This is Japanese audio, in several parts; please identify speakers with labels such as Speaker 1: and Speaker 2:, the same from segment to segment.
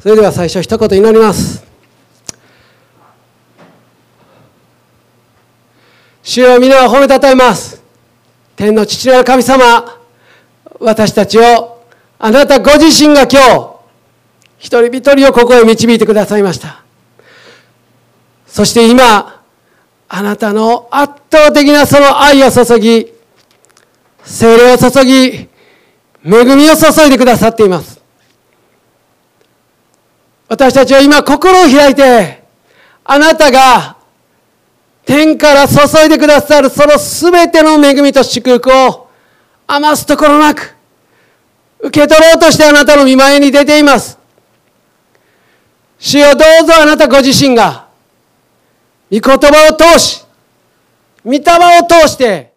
Speaker 1: それでは最初一言祈ります。主よ皆を褒めたたえます。天の父なる神様私たちをあなたご自身が今日一人一人をここへ導いてくださいました。そして今あなたの圧倒的なその愛を注ぎ精霊を注ぎ恵みを注いでくださっています。私たちは今心を開いてあなたが天から注いでくださるその全ての恵みと祝福を余すところなく受け取ろうとしてあなたの見前に出ています。主よどうぞあなたご自身が御言葉を通し御霊を通して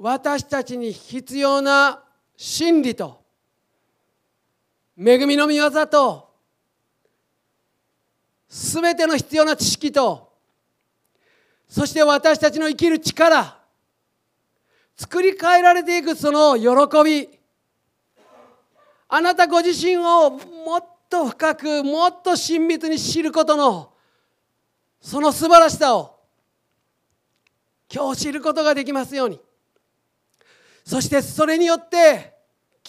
Speaker 1: 私たちに必要な真理と恵みの御業と全ての必要な知識とそして私たちの生きる力作り変えられていくその喜びあなたご自身をもっと深くもっと親密に知ることのその素晴らしさを今日知ることができますように。そしてそれによって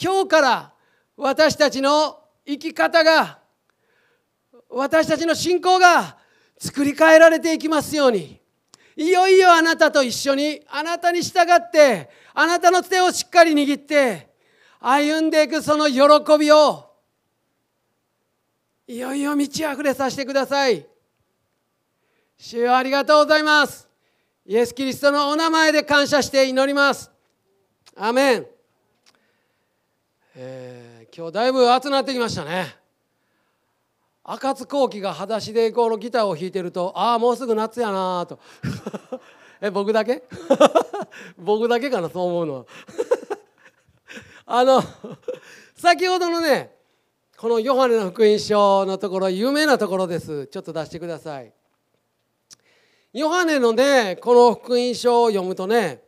Speaker 1: 今日から私たちの生き方が私たちの信仰が作り変えられていきますようにいよいよあなたと一緒にあなたに従ってあなたの手をしっかり握って歩んでいくその喜びをいよいよ満ち溢れさせてください。主よありがとうございます。イエス・キリストのお名前で感謝して祈ります。アメン、えー、今日だいぶ暑なってきましたね。赤津幸喜が裸足でこのギターを弾いてるとああもうすぐ夏やなと。え僕だけ？僕だけかなそう思うのは。あの先ほどのねこのヨハネの福音書のところ有名なところです。ちょっと出してください。ヨハネのねこの福音書を読むとね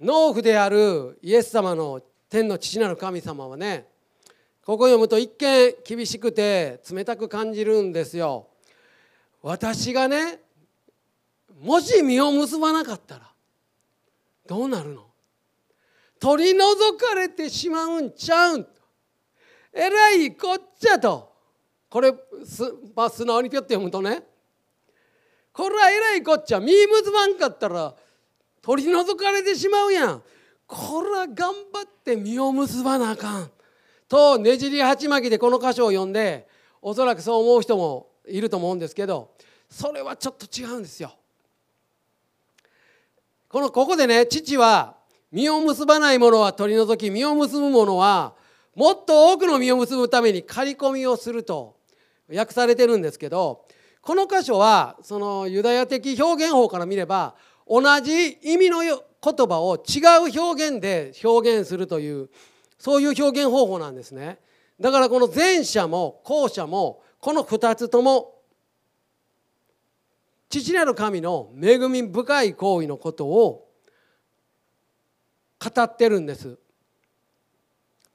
Speaker 1: 農夫であるイエス様の天の父なる神様はねここ読むと一見厳しくて冷たく感じるんですよ。私がねもし実を結ばなかったらどうなるの？取り除かれてしまうんちゃうんえらいこっちゃと。これす、まあ、素直にぴょって読むとね。これはえらいこっちゃ。身結ばんかったら取り除かれてしまうやんこれは頑張って身を結ばなあかんとねじり鉢巻きでこの箇所を読んでおそらくそう思う人もいると思うんですけどそれはちょっと違うんですよ。このここでね父は実を結ばないものは取り除き実を結ぶものはもっと多くの実を結ぶために刈り込みをすると訳されてるんですけどこの箇所はそのユダヤ的表現法から見れば同じ意味の言葉を違う表現で表現するというそういう表現方法なんですね。だからこの前者も後者もこの2つとも父なる神の恵み深い行為のことを語ってるんです。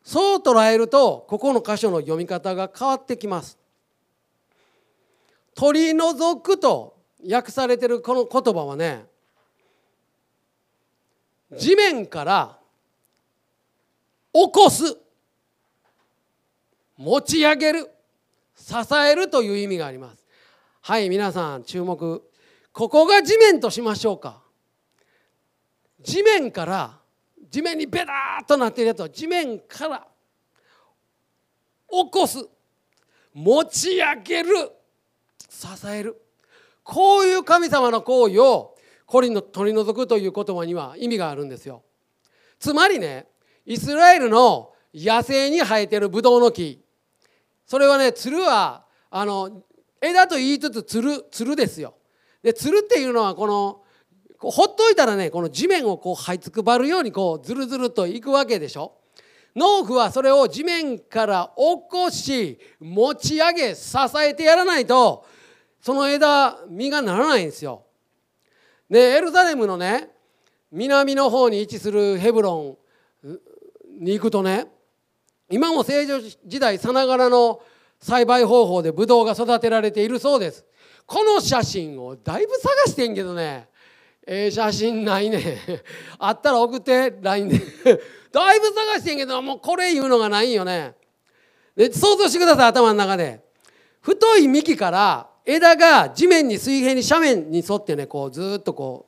Speaker 1: そう捉えるとここの箇所の読み方が変わってきます。取り除くと訳されてるこの言葉はね地面から起こす持ち上げる支えるという意味があります。はい皆さん注目。ここが地面としましょうか。地面から地面にベターっとなっているやつは地面から起こす持ち上げる支える。こういう神様の行為を取り除くという言葉には意味があるんですよ。つまりねイスラエルの野生に生えてるブドウの木。それはねつるはあの枝と言いつつつるつるですよ。でつるっていうのはこのほっといたらねこの地面をこう這いつくばるようにこうずるずるといくわけでしょ。農夫はそれを地面から起こし持ち上げ支えてやらないとその枝実がならないんですよ。でエルサレムのね南の方に位置するヘブロンに行くとね今も成城時代さながらの栽培方法でブドウが育てられているそうです。この写真をだいぶ探してんけどね。ええー、写真ないね。あったら送って LINE で。だいぶ探してんけどもうこれ言うのがないよね。で想像してください頭の中で。太い幹から枝が地面に水平に斜面に沿ってねこうずっとこ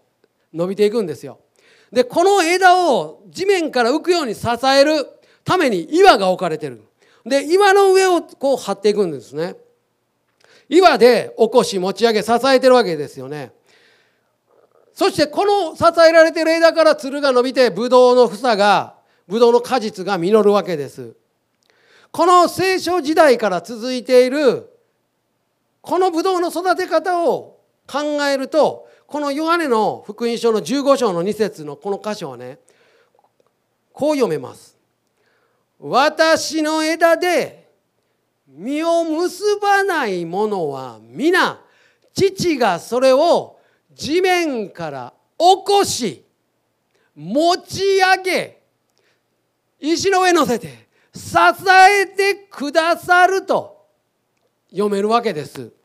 Speaker 1: う伸びていくんですよ。でこの枝を地面から浮くように支えるために岩が置かれてる。で岩の上をこう張っていくんですね。岩で起こし持ち上げ支えてるわけですよね。そしてこの支えられてる枝からつるが伸びてブドウの房がブドウの果実が実るわけです。この聖書時代から続いているこのブドウの育て方を考えるとこのヨハネの福音書の15章の2節のこの箇所はねこう読めます。私の枝で実を結ばないものは皆父がそれを地面から起こし持ち上げ石の上乗せて支えてくださると読めるわけです。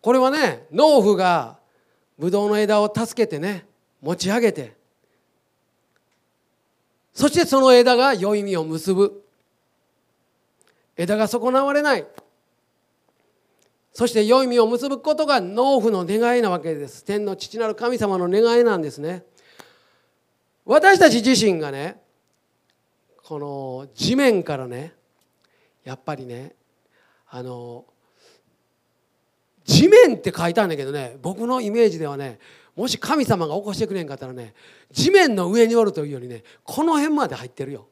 Speaker 1: これはね農夫がブドウの枝を助けてね持ち上げてそしてその枝が良い実を結ぶ。枝が損なわれない。そして良い実を結ぶことが農夫の願いなわけです。天の父なる神様の願いなんですね。私たち自身がねこの地面からねやっぱりねあの地面って書いたんだけどね僕のイメージではねもし神様が起こしてくれんかったらね地面の上におるというよりねこの辺まで入ってるよ。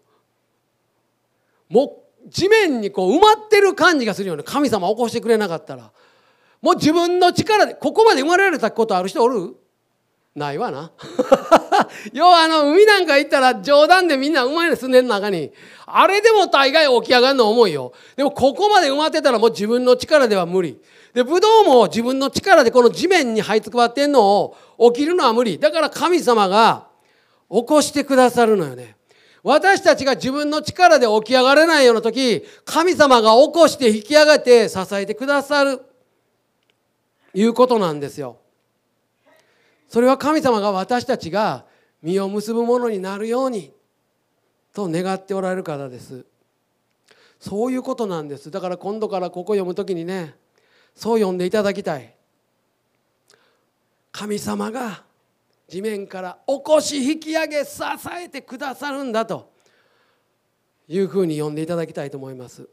Speaker 1: もう地面にこう埋まってる感じがするよね。神様起こしてくれなかったら。もう自分の力でここまで生まれられたことある人おる？ないわな。要はあの海なんか行ったら冗談でみんなうまいの住んでる中にあれでも大概起き上がるの重いよ。でもここまで埋まってたらもう自分の力では無理。でブドウも自分の力でこの地面に這いつくばってんのを起きるのは無理。だから神様が起こしてくださるのよね。私たちが自分の力で起き上がれないような時神様が起こして引き上げて支えてくださる。いうことなんですよ。それは神様が私たちが実を結ぶものになるようにと願っておられる方です。そういうことなんです。だから今度からここ読む時にねそう読んでいただきたい。神様が地面から起こし引き上げ支えてくださるんだというふうに読んでいただきたいと思います。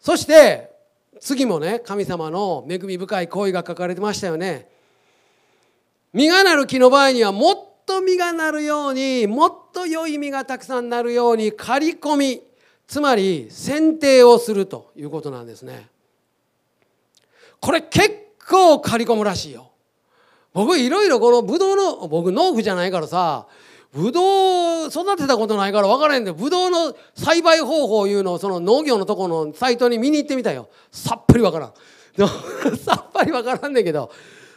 Speaker 1: そして次もね神様の恵み深い行為が書かれてましたよね。実がなる木の場合にはもっと実がなるようにもっと良い実がたくさんなるように刈り込み。つまり剪定をするということなんですね。これ結構刈り込むらしいよ。僕いろいろこのブドウの僕農夫じゃないからさブドウ育てたことないから分からへんでブドウの栽培方法いうのをその農業のところのサイトに見に行ってみたよ。さっぱり分からん。さっぱり分からんねんけど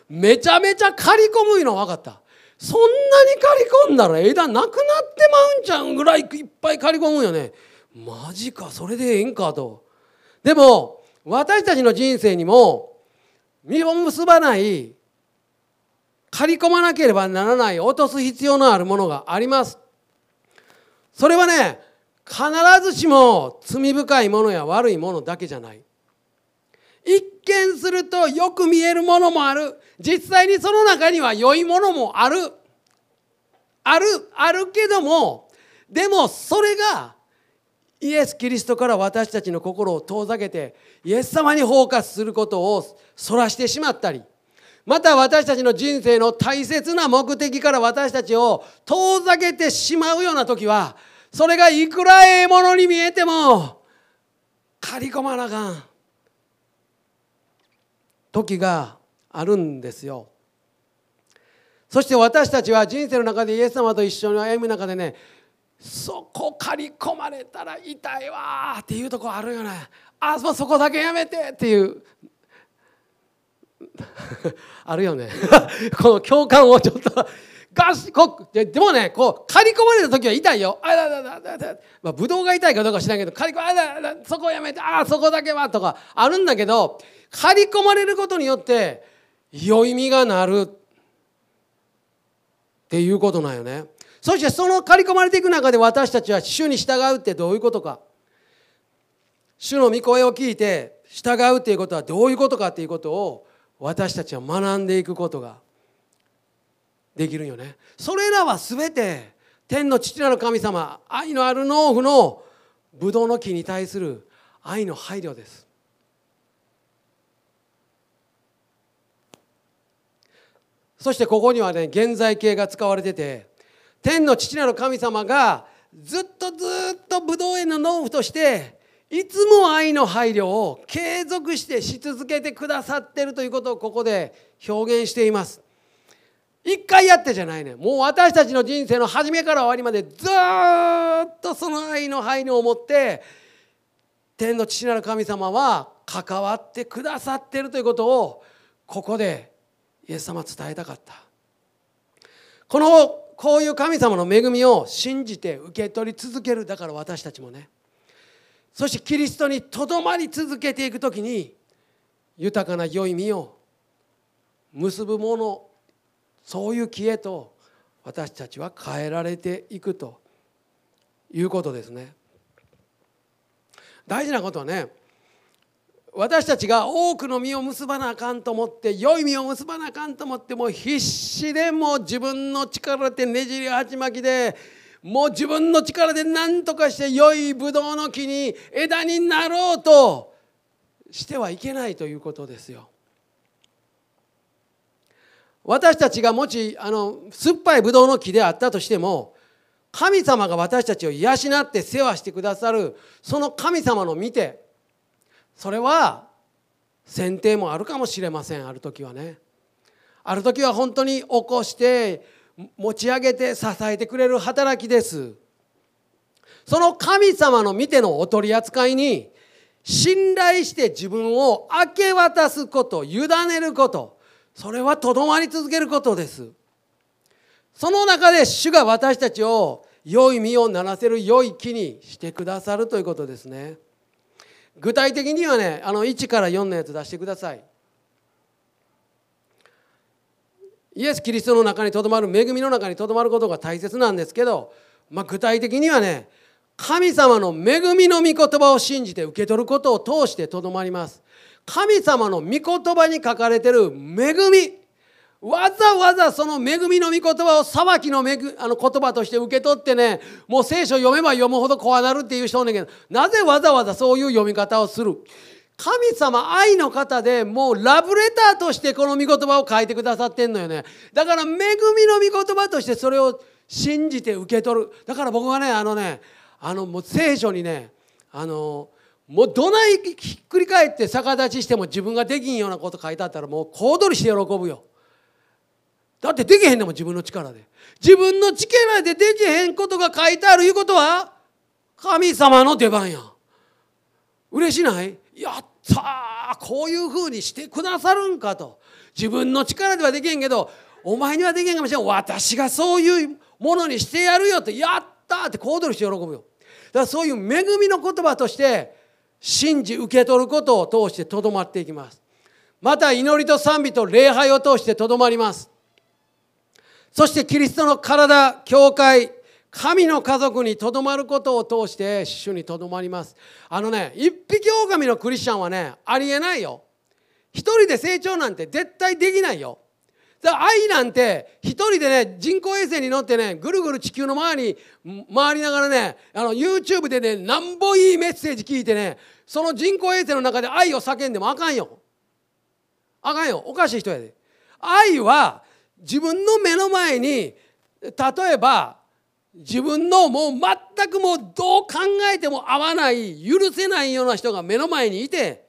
Speaker 1: めちゃめちゃ刈り込むいうの分かった。そんなに刈り込んだら枝なくなってまうんちゃうんぐらいいっぱい刈り込むよね。マジかそれでええんかと。でも私たちの人生にも実を結ばない刈り込まなければならない落とす必要のあるものがあります。それはね必ずしも罪深いものや悪いものだけじゃない。一見するとよく見えるものもある。実際にその中には良いものもある。あるあるけどもでもそれがイエス・キリストから私たちの心を遠ざけてイエス様にフォーカスすることをそらしてしまったりまた私たちの人生の大切な目的から私たちを遠ざけてしまうような時はそれがいくらええものに見えても刈り込まなあかん。時があるんですよ。そして私たちは人生の中でイエス様と一緒に歩む中でねそこ刈り込まれたら痛いわ。っていうとこあるよね。あそこだけやめてっていう。あるよね。この共感をちょっと。ガシコでもねこう刈り込まれた時は痛いよ。あだだだだだ。まあブドウが痛いかどうか知らんけど刈り込あだだそこやめて。あそこだけはとかあるんだけど刈り込まれることによって良い実がなる。っていうことなんよね。そしてその刈り込まれていく中で私たちは主に従うってどういうことか。主の御声を聞いて従うっていうことはどういうことかっていうことを私たちは学んでいくことができるよね。それらは全て天の父なる神様愛のある農夫のブドウの木に対する愛の配慮です。そしてここにはね現在形が使われてて天の父なる神様がずっとずっとブドウ園の農夫としていつも愛の配慮を継続してし続けてくださってるということをここで表現しています。一回やってじゃないねもう私たちの人生の初めから終わりまでずっとその愛の配慮を持って天の父なる神様は関わってくださってるということをここでイエス様伝えたかった。このこういう神様の恵みを信じて受け取り続けるだから私たちもねそしてキリストにとどまり続けていく時に豊かな良い実を結ぶものそういう木へと私たちは変えられていくということですね。大事なことはね私たちが多くの実を結ばなあかんと思って良い実を結ばなあかんと思ってもう必死でもう自分の力でねじり鉢巻きでもう自分の力で何とかして良いブドウの木に枝になろうとしてはいけないということですよ。私たちがもしあの酸っぱいブドウの木であったとしても神様が私たちを養って世話してくださるその神様の見てそれは選定もあるかもしれませんある時はね。ある時は本当に起こして持ち上げて支えてくれる働きです。その神様の見てのお取り扱いに信頼して自分を明け渡すこと委ねることそれはとどまり続けることです。その中で主が私たちを良い実をならせる良い木にしてくださるということですね。具体的にはねあの1から4のやつ出してください。イエス・キリストの中にとどまる恵みの中にとどまることが大切なんですけど、まあ、具体的にはね神様の恵みの御言葉を信じて受け取ることを通してとどまります。神様の御言葉に書かれてる恵みわざわざその恵みの御言葉を裁きのめぐあの言葉として受け取ってねもう聖書読めば読むほど怖なるっていう人おんねんけどなぜわざわざそういう読み方をする？神様愛の方でもうラブレターとしてこの御言葉を書いてくださってんのよね。だから恵みの御言葉としてそれを信じて受け取る。だから僕はねあのねあのもう聖書にねあのもうどないひっくり返って逆立ちしても自分ができんようなこと書いてあったらもう小躍りして喜ぶよ。だってできへんねも自分の力で。自分の力でできへんことが書いてあるいうことは神様の出番や嬉しない？やったー！こういうふうにしてくださるんかと。自分の力ではできへんけどお前にはできへんかもしれん。私がそういうものにしてやるよって。やったって小躍りして喜ぶよ。だからそういう恵みの言葉として信じ受け取ることを通してとどまっていきます。また祈りと賛美と礼拝を通してとどまります。そしてキリストの体教会神の家族にとどまることを通して主にとどまります。あのね一匹狼のクリスチャンはねありえないよ。一人で成長なんて絶対できないよ。愛なんて一人でね人工衛星に乗ってねぐるぐる地球の周りに回りながらねあの YouTube でねなんぼいいメッセージ聞いてねその人工衛星の中で愛を叫んでもあかんよ。あかんよ。おかしい人やで。愛は自分の目の前に例えば自分のもう全くもうどう考えても合わない許せないような人が目の前にいて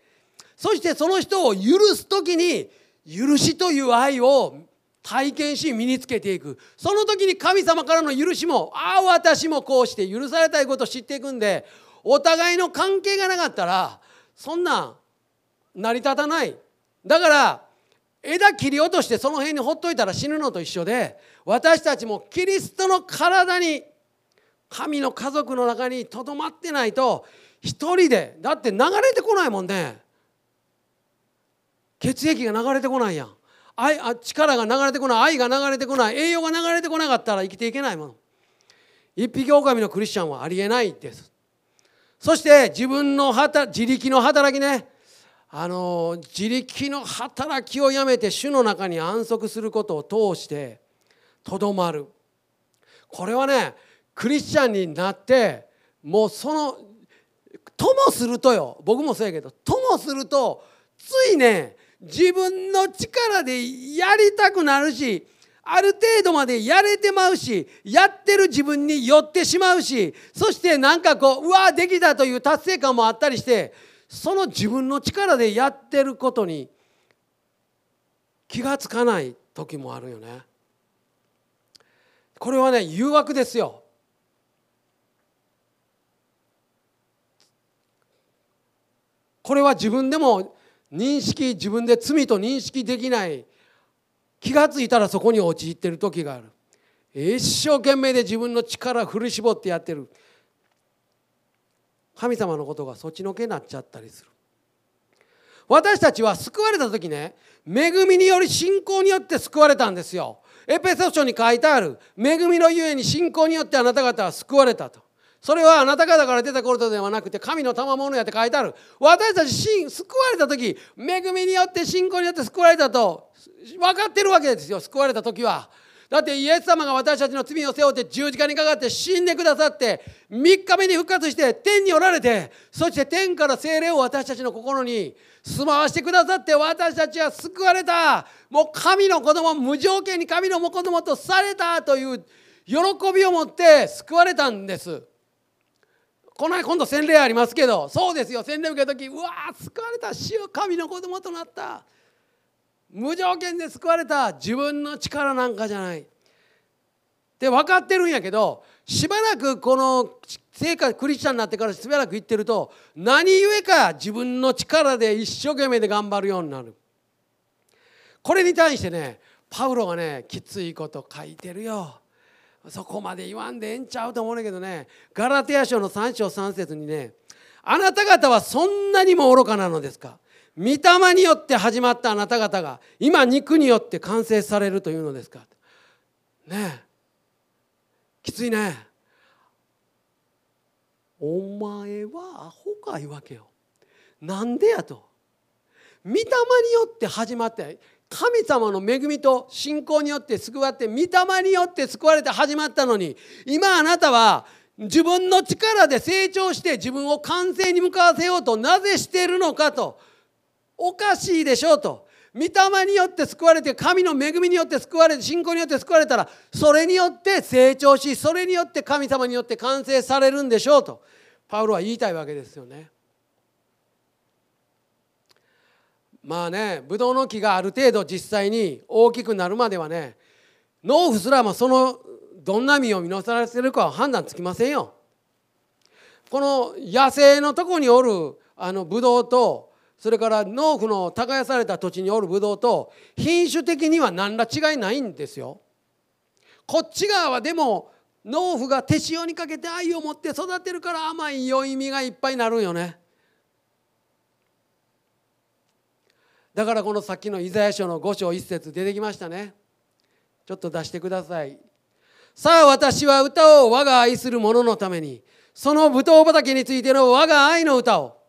Speaker 1: そしてその人を許す時に許しという愛を体験し身につけていく。その時に神様からの許しもああ私もこうして許されたいことを知っていくんでお互いの関係がなかったらそんな成り立たない。だから枝切り落としてその辺にほっといたら死ぬのと一緒で私たちもキリストの体に神の家族の中にとどまってないと一人でだって流れてこないもんね。血液が流れてこないやん。愛あ力が流れてこない愛が流れてこない栄養が流れてこなかったら生きていけないもの。一匹狼のクリスチャンはありえないです。そして自分の自力の働きね。あの自力の働きをやめて主の中に安息することを通してとどまる。これはねクリスチャンになってもうそのともするとよ。僕もそうやけどともするとついね自分の力でやりたくなるしある程度までやれてまうしやってる自分に寄ってしまうしそしてなんかこううわできたという達成感もあったりしてその自分の力でやってることに気が付かない時もあるよね。これはね誘惑ですよ。これは自分でも認識自分で罪と認識できない気が付いたらそこに陥ってる時がある一生懸命で自分の力振り絞ってやってる神様のことがそっちのけになっちゃったりする。私たちは救われた時ね恵みにより信仰によって救われたんですよ。エペソ書に書いてある。恵みのゆえに信仰によってあなた方は救われたと。それはあなた方から出たことではなくて神の賜物やって書いてある。私たち救われた時恵みによって信仰によって救われたと分かってるわけですよ。救われた時は。だってイエス様が私たちの罪を背負って十字架にかかって死んでくださって3日目に復活して天におられてそして天から精霊を私たちの心に住まわしてくださって私たちは救われた。もう神の子供無条件に神の子供とされたという喜びを持って救われたんです。この今度洗礼ありますけどそうですよ。洗礼受けた時うわー救われた。死を神の子供となった。無条件で救われた。自分の力なんかじゃない。で分かってるんやけどしばらくこの生活クリスチャンになってからしばらく言ってると何故か自分の力で一生懸命で頑張るようになる。これに対してねパウロがねきついこと書いてるよ。そこまで言わんでええんちゃうと思うんだけどねガラテヤ書の3章3節にねあなた方はそんなにも愚かなのですか？御霊によって始まったあなた方が今肉によって完成されるというのですか？ねえ。きついね。お前はアホかいうわけよ。なんでやと。御霊によって始まって神様の恵みと信仰によって救われて御霊によって救われて始まったのに今あなたは自分の力で成長して自分を完成に向かわせようとなぜしているのかと。おかしいでしょうと。御霊によって救われて神の恵みによって救われて信仰によって救われたらそれによって成長しそれによって神様によって完成されるんでしょうとパウロは言いたいわけですよね。まあねブドウの木がある程度実際に大きくなるまではね農夫すらもそのどんな実を実らせるかは判断つきませんよ。この野生のとこにおるあのブドウとそれから農夫の耕された土地におるブドウと品種的には何ら違いないんですよ。こっち側はでも農夫が手塩にかけて愛を持って育てるから甘い良い実がいっぱいなるんよね。だからこのさっきのイザヤ書の5章1節出てきましたね。ちょっと出してください。さあ私は歌を我が愛する者のためにそのブドウ畑についての我が愛の歌を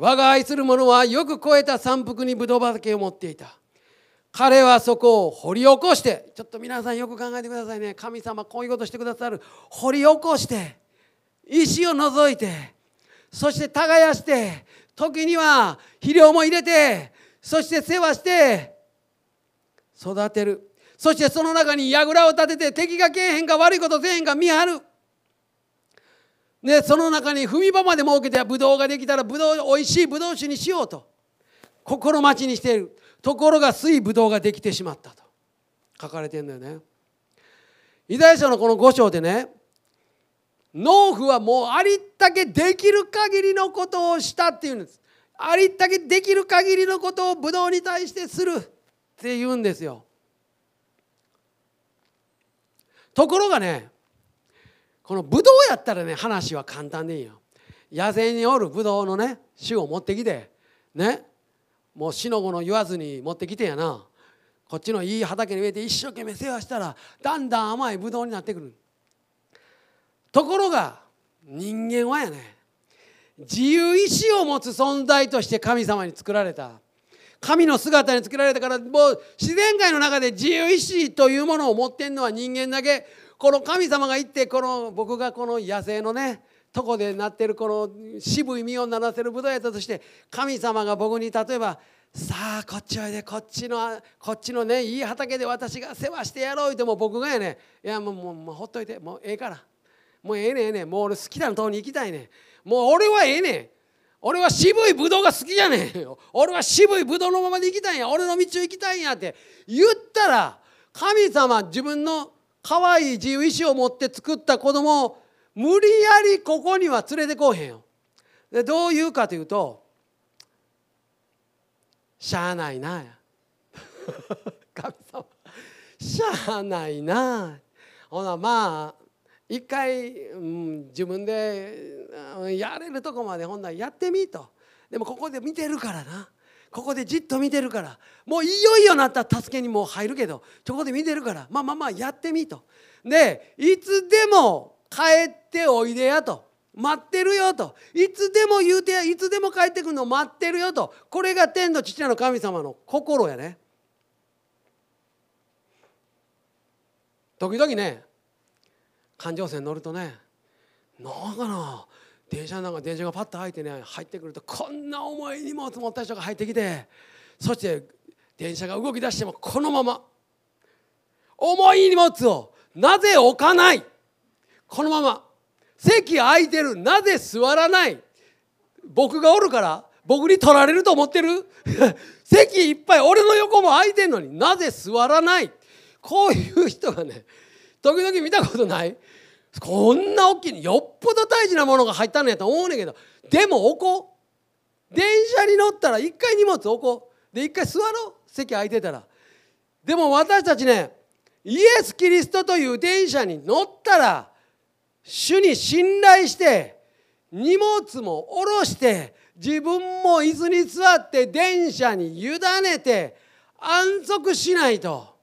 Speaker 1: 我が愛する者はよく超えた山腹にブドウ畑を持っていた。彼はそこを掘り起こしてちょっと皆さんよく考えてくださいね。神様こういうことしてくださる。掘り起こして石を除いてそして耕して時には肥料も入れてそして世話して育てる。そしてその中に櫓を立てて敵がけえへんか悪いことせえへんか見張る。でその中に踏み場まで設けてブドウができたらブドウおいしいブドウ酒にしようと心待ちにしているところが水ブドウができてしまったと書かれてるんだよね。イザヤ書のこの5章でね農夫はもうありったけできる限りのことをしたっていうんです。ありったけできる限りのことをブドウに対してする。って言うんですよところがねこのブドウやったらね話は簡単でいいよ。野生におるブドウのね種を持ってきてねもう死の子の言わずに持ってきてやな。こっちのいい畑に植えて一生懸命世話したらだんだん甘いブドウになってくる。ところが人間はやね自由意志を持つ存在として神様に作られた。神の姿に作られたからもう自然界の中で自由意志というものを持ってんのは人間だけ。この神様が言ってこの僕がこの野生のねとこでなってるこの渋い実をならせるブドウやったとして神様が僕に例えばさあこっちおいでこっちのこっちのねいい畑で私が世話してやろう言っても僕がやねいやもうもうもうほっといてもうええから。もうええねええね。もう俺好きなとこに行きたいねもう俺はええねん。俺は渋いブドウが好きじゃねえよ。俺は渋いブドウのままで行きたいんや。俺の道を行きたいんやって言ったら神様自分の可愛い自由意志を持って作った子供を無理やりここには連れてこうへんよ。でどう言うかというと「しゃあないな」神様。しゃあないなほなまあ一回、うん、自分でやれるとこまでほんならやってみと。でもここで見てるからな。ここでじっと見てるからもういよいよなったら助けにもう入るけどそこで見てるからまあまあまあやってみと。でいつでも帰っておいでやと。待ってるよと。いつでも言うてやいつでも帰ってくるの待ってるよと。これが天の父なの神様の心やね。時々ね環状線乗るとねなんかな電車なんか電車がパッと入ってね入ってくるとこんな重い荷物持った人が入ってきてそして電車が動き出してもこのまま重い荷物をなぜ置かないこのまま席空いてるなぜ座らない僕がおるから僕に取られると思ってる 席いっぱい俺の横も空いてんのになぜ座らないこういう人がね時々見たことないこんな大きいよっぽど大事なものが入ったのやと思うねんけどでも置こう。電車に乗ったら一回荷物置こう。で一回座ろう。席空いてたら。でも私たちねイエス・キリストという電車に乗ったら主に信頼して荷物も下ろして自分も椅子に座って電車に委ねて安息しないと。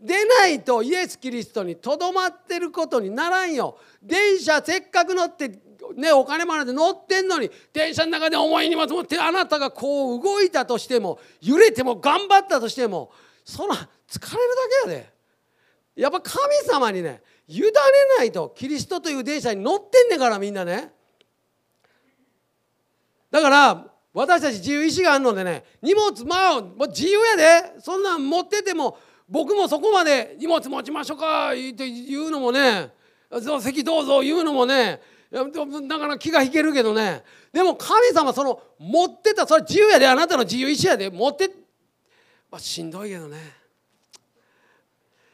Speaker 1: でないとイエス・キリストにとどまってることにならんよ。電車せっかく乗ってねお金も払って乗ってんのに電車の中で重い荷物持ってあなたがこう動いたとしても揺れても頑張ったとしてもそら疲れるだけやで。やっぱ神様にね委ねないとキリストという電車に乗ってんねんからみんなね。だから私たち自由意志があるのでね荷物まあ自由やで。そんなん持ってても僕もそこまで荷物持ちましょうかって言うのもね席どうぞ言うのもねだから気が引けるけどね。でも神様その持ってたそれ自由やであなたの自由意志やで持ってまあしんどいけどね。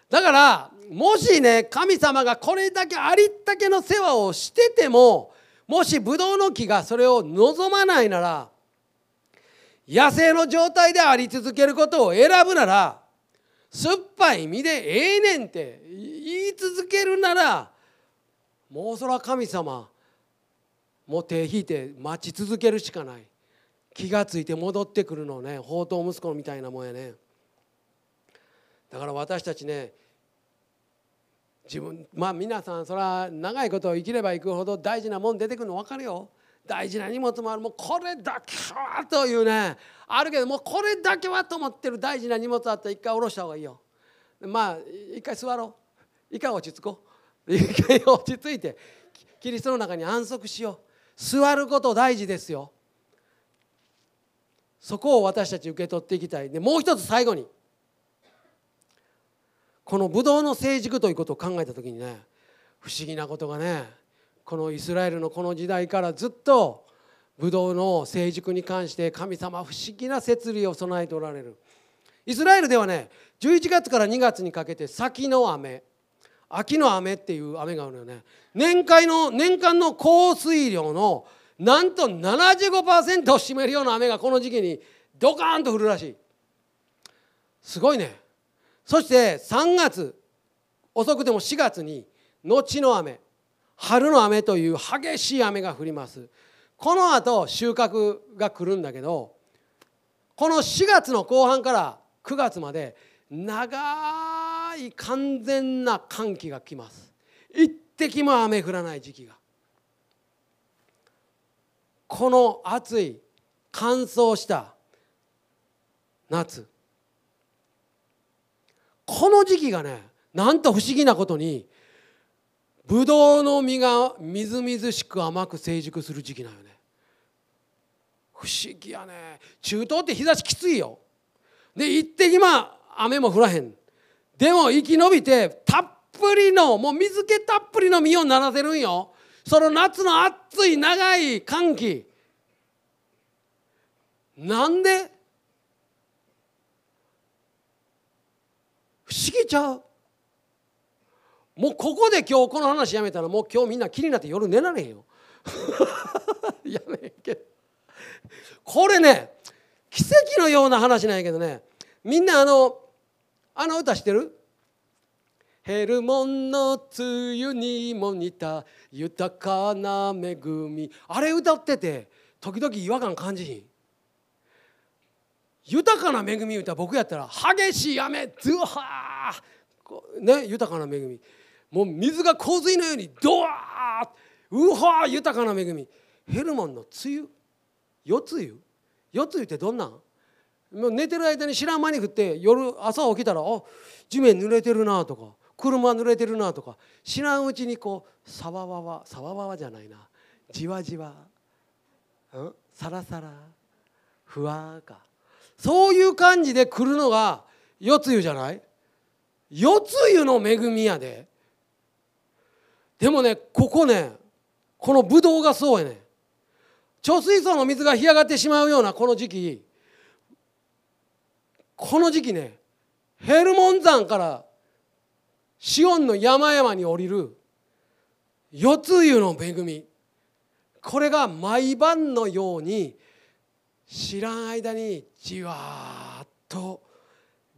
Speaker 1: だからもしね神様がこれだけありったけの世話をしててももしブドウの木がそれを望まないなら野生の状態であり続けることを選ぶなら酸っぱい実でええねんって言い続けるならもうそら神様もう手引いて待ち続けるしかない。気が付いて戻ってくるのね。宝刀息子みたいなもんやね。だから私たちね自分まあ皆さんそれは長いことを生きれば生くほど大事なもん出てくるの分かるよ。大事な荷物もある。もうこれだけはというね。あるけどもうこれだけはと思ってる大事な荷物あったら一回下ろした方がいいよ。まあ一回座ろう。一回落ち着こう。一回落ち着いてキリストの中に安息しよう。座ること大事ですよ。そこを私たち受け取っていきたい。でもう一つ最後にこのブドウの成熟ということを考えた時にね不思議なことがねこのイスラエルのこの時代からずっとブドウの成熟に関して神様不思議な摂理を備えておられる。イスラエルではね11月から2月にかけて先の雨秋の雨っていう雨があるよね。年間の年間の降水量のなんと75%を占めるような雨がこの時期にドカーンと降るらしい。すごいね。そして3月遅くても4月に後の雨。春の雨という激しい雨が降ります。このあと収穫が来るんだけどこの4月の後半から9月まで長い完全な寒気が来ます。一滴も雨降らない時期が。この暑い乾燥した夏。この時期がねなんと不思議なことにブドウの実がみずみずしく甘く成熟する時期なよね。不思議やね。中東って日差しきついよ。で一滴ま雨も降らへん。でも生き延びてたっぷりのもう水気たっぷりの実をならせるんよ。その夏の暑い長い寒気。なんで？不思議ちゃう。もうここで今日この話やめたらもう今日みんな気になって夜寝られへんよ。やめんけど。これね奇跡のような話なんやけどね。みんなあのあの歌知ってるヘルモンの梅雨にも似た豊かな恵みあれ歌ってて時々違和感感じひん。豊かな恵み歌僕やったら激しい雨ズハーね豊かな恵み。もう水が洪水のようにドワーうわー豊かな恵み。ヘルモンの梅雨？夜梅雨夜梅雨ってどんなん？もう寝てる間に知らん間に降って夜朝起きたらあ地面濡れてるなとか車濡れてるなとか知らんうちにこうサワワワサワワワじゃないな。じわじわ、うん、サラサラふわか。そういう感じで来るのが夜露じゃない？夜露の恵みやで。でもねここねこのブドウがそうやね。貯水槽の水が干上がってしまうようなこの時期この時期ねヘルモン山からシオンの山々に降りる夜露の恵み。これが毎晩のように知らん間にじわっと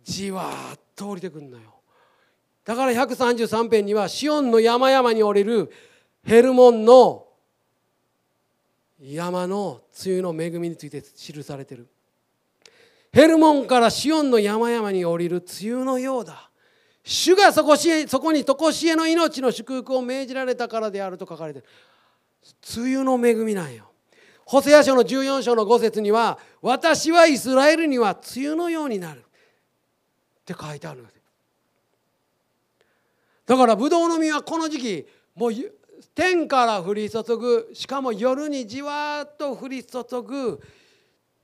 Speaker 1: じわっと降りてくるのよ。だから133編にはシオンの山々に降りるヘルモンの山の梅雨の恵みについて記されてる。ヘルモンからシオンの山々に降りる梅雨のようだ。主がそこしそこに常しえの命の祝福を命じられたからであると書かれてる。梅雨の恵みなんよ。ホセア書の14章の5節には私はイスラエルには梅雨のようになるって書いてあるのだからブドウの実はこの時期もう天から降り注ぐ。しかも夜にじわっと降り注ぐ。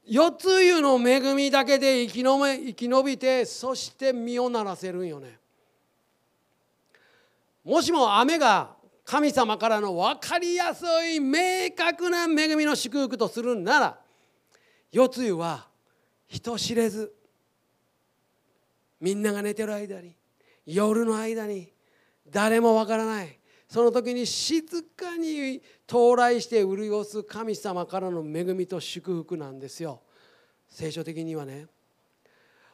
Speaker 1: 四つ湯の恵みだけで生きのめ生き延びてそして身をならせるんよね。もしも雨が神様からの分かりやすい明確な恵みの祝福とするなら四つ湯は人知れず。みんなが寝てる間に夜の間に誰もわからない。その時に静かに到来して潤す神様からの恵みと祝福なんですよ。聖書的にはね。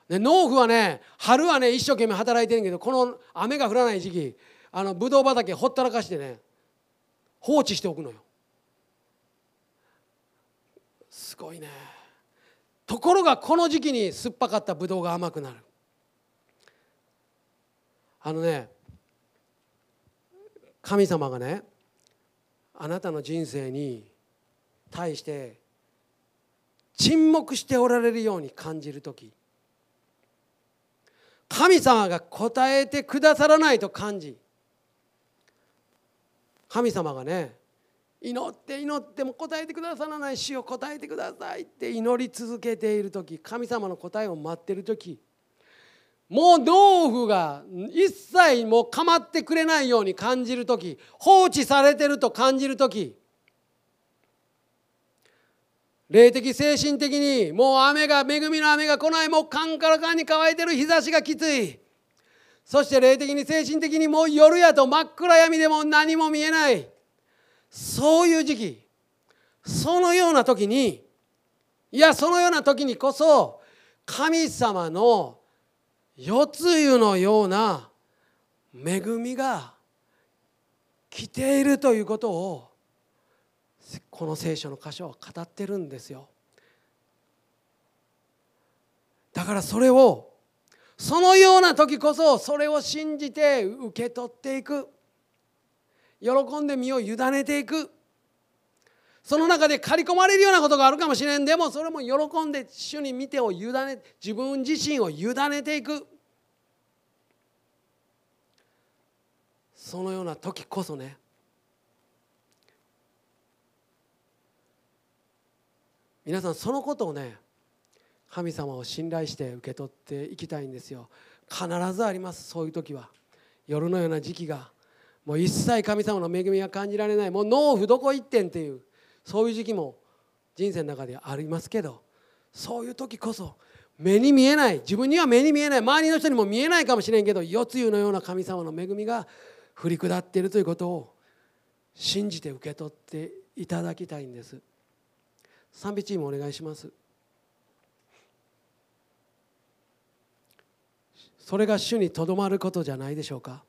Speaker 1: で農夫はね春はね一生懸命働いてるけどこの雨が降らない時期あのブドウ畑ほったらかしてね放置しておくのよ。すごいね。ところがこの時期に酸っぱかったブドウが甘くなる。あのね神様がねあなたの人生に対して沈黙しておられるように感じる時。神様が答えてくださらないと感じ。神様がね祈って祈っても答えてくださらない。死を答えてくださいって祈り続けている時神様の答えを待っている時もう農夫が一切もう構ってくれないように感じる時放置されてると感じる時霊的精神的にもう雨が恵みの雨が来ないもうカンからカンに乾いてる日差しがきつい。そして霊的に精神的にもう夜やと真っ暗闇でも何も見えない。そういう時期そのような時にいやそのような時にこそ神様の夜露のような恵みが来ているということをこの聖書の箇所は語ってるんですよ。だからそれをそのような時こそそれを信じて受け取っていく。喜んで身を委ねていく。その中で刈り込まれるようなことがあるかもしれんでもそれも喜んで主に見てを委ね自分自身を委ねていく。そのような時こそね皆さんそのことをね神様を信頼して受け取っていきたいんですよ。必ずありますそういう時は。夜のような時期が。もう一切神様の恵みが感じられない。もう農夫どこ行ってんっていう。そういう時期も人生の中ではありますけどそういう時こそ目に見えない自分には目に見えない周りの人にも見えないかもしれんけど夜露のような神様の恵みが降り下っているということを信じて受け取っていただきたいんです。賛美チームお願いします。それが主にとどまることじゃないでしょうか。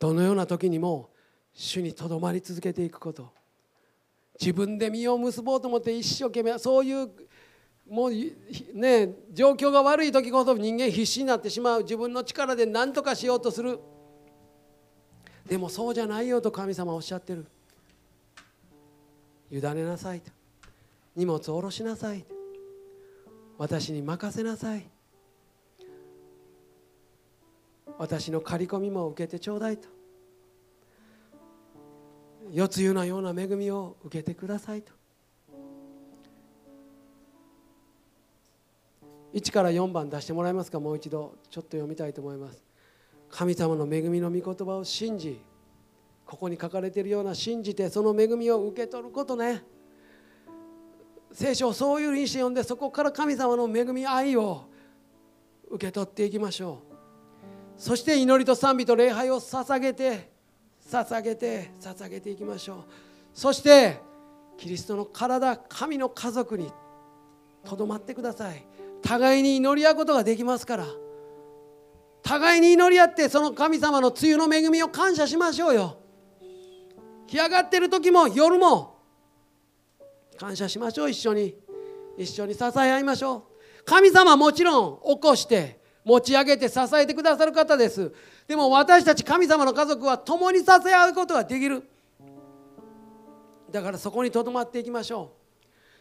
Speaker 1: どのような時にも主にとどまり続けていくこと。自分で実を結ぼうと思って一生懸命そういうもうね状況が悪い時こそ人間必死になってしまう。自分の力で何とかしようとする。でもそうじゃないよと神様おっしゃってる。委ねなさいと。荷物を下ろしなさい私に任せなさい。私の刈り込みも受けてちょうだいと。夜露のような恵みを受けてくださいと。1から4番出してもらえますか？もう一度ちょっと読みたいと思います。神様の恵みの御言葉を信じここに書かれているような信じてその恵みを受け取ることね。聖書をそういうふうにして読んでそこから神様の恵み愛を受け取っていきましょう。そして祈りと賛美と礼拝を捧げて捧げて捧げていきましょう。そしてキリストの体神の家族にとどまってください。互いに祈り合うことができますから。互いに祈り合ってその神様の梅雨の恵みを感謝しましょうよ。干上がってる時も夜も感謝しましょう。一緒に一緒に支え合いましょう。神様もちろん起こして持ち上げて支えてくださる方です。でも私たち神様の家族は共に支え合うことができる。だからそこにとどまっていきましょ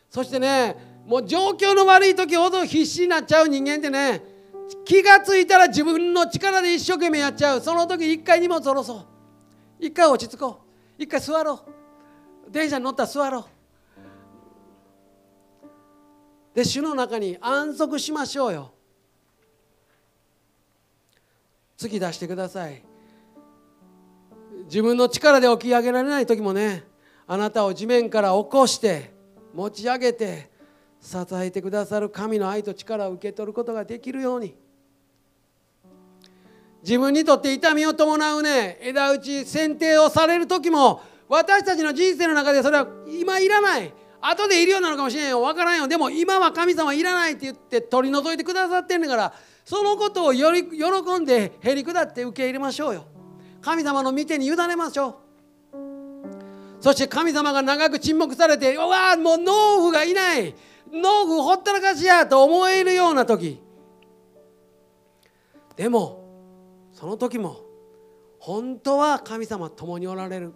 Speaker 1: う。そしてねもう状況の悪い時ほど必死になっちゃう人間ってね気が付いたら自分の力で一生懸命やっちゃう。その時一回荷物下ろそう。一回落ち着こう。一回座ろう。電車に乗ったら座ろう。で主の中に安息しましょうよ。次出してください。自分の力で起き上げられない時もねあなたを地面から起こして持ち上げて支えてくださる神の愛と力を受け取ることができるように。自分にとって痛みを伴うね枝打ち剪定をされる時も私たちの人生の中でそれは今いらない。後でいるようなのかもしれんよ。分からんよ。でも今は神様いらないって言って取り除いてくださってんねんからそのことをより喜んでへり下って受け入れましょうよ。神様の御手に委ねましょう。そして神様が長く沈黙されてうわもう農夫がいない。農夫ほったらかしやと思えるような時。でもその時も本当は神様共におられる。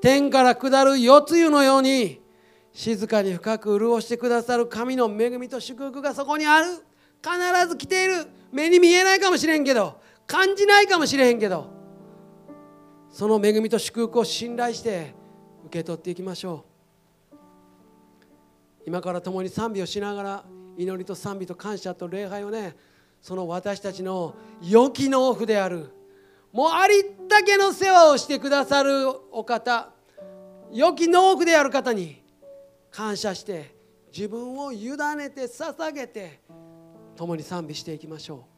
Speaker 1: 天から下る夜露のように静かに深く潤してくださる神の恵みと祝福がそこにある。必ず来ている。目に見えないかもしれんけど。感じないかもしれへんけど。その恵みと祝福を信頼して受け取っていきましょう。今から共に賛美をしながら祈りと賛美と感謝と礼拝をねその私たちの良き農夫である。もうありったけの世話をしてくださるお方。良き農夫である方に感謝して自分を委ねて捧げて共に賛美していきましょう。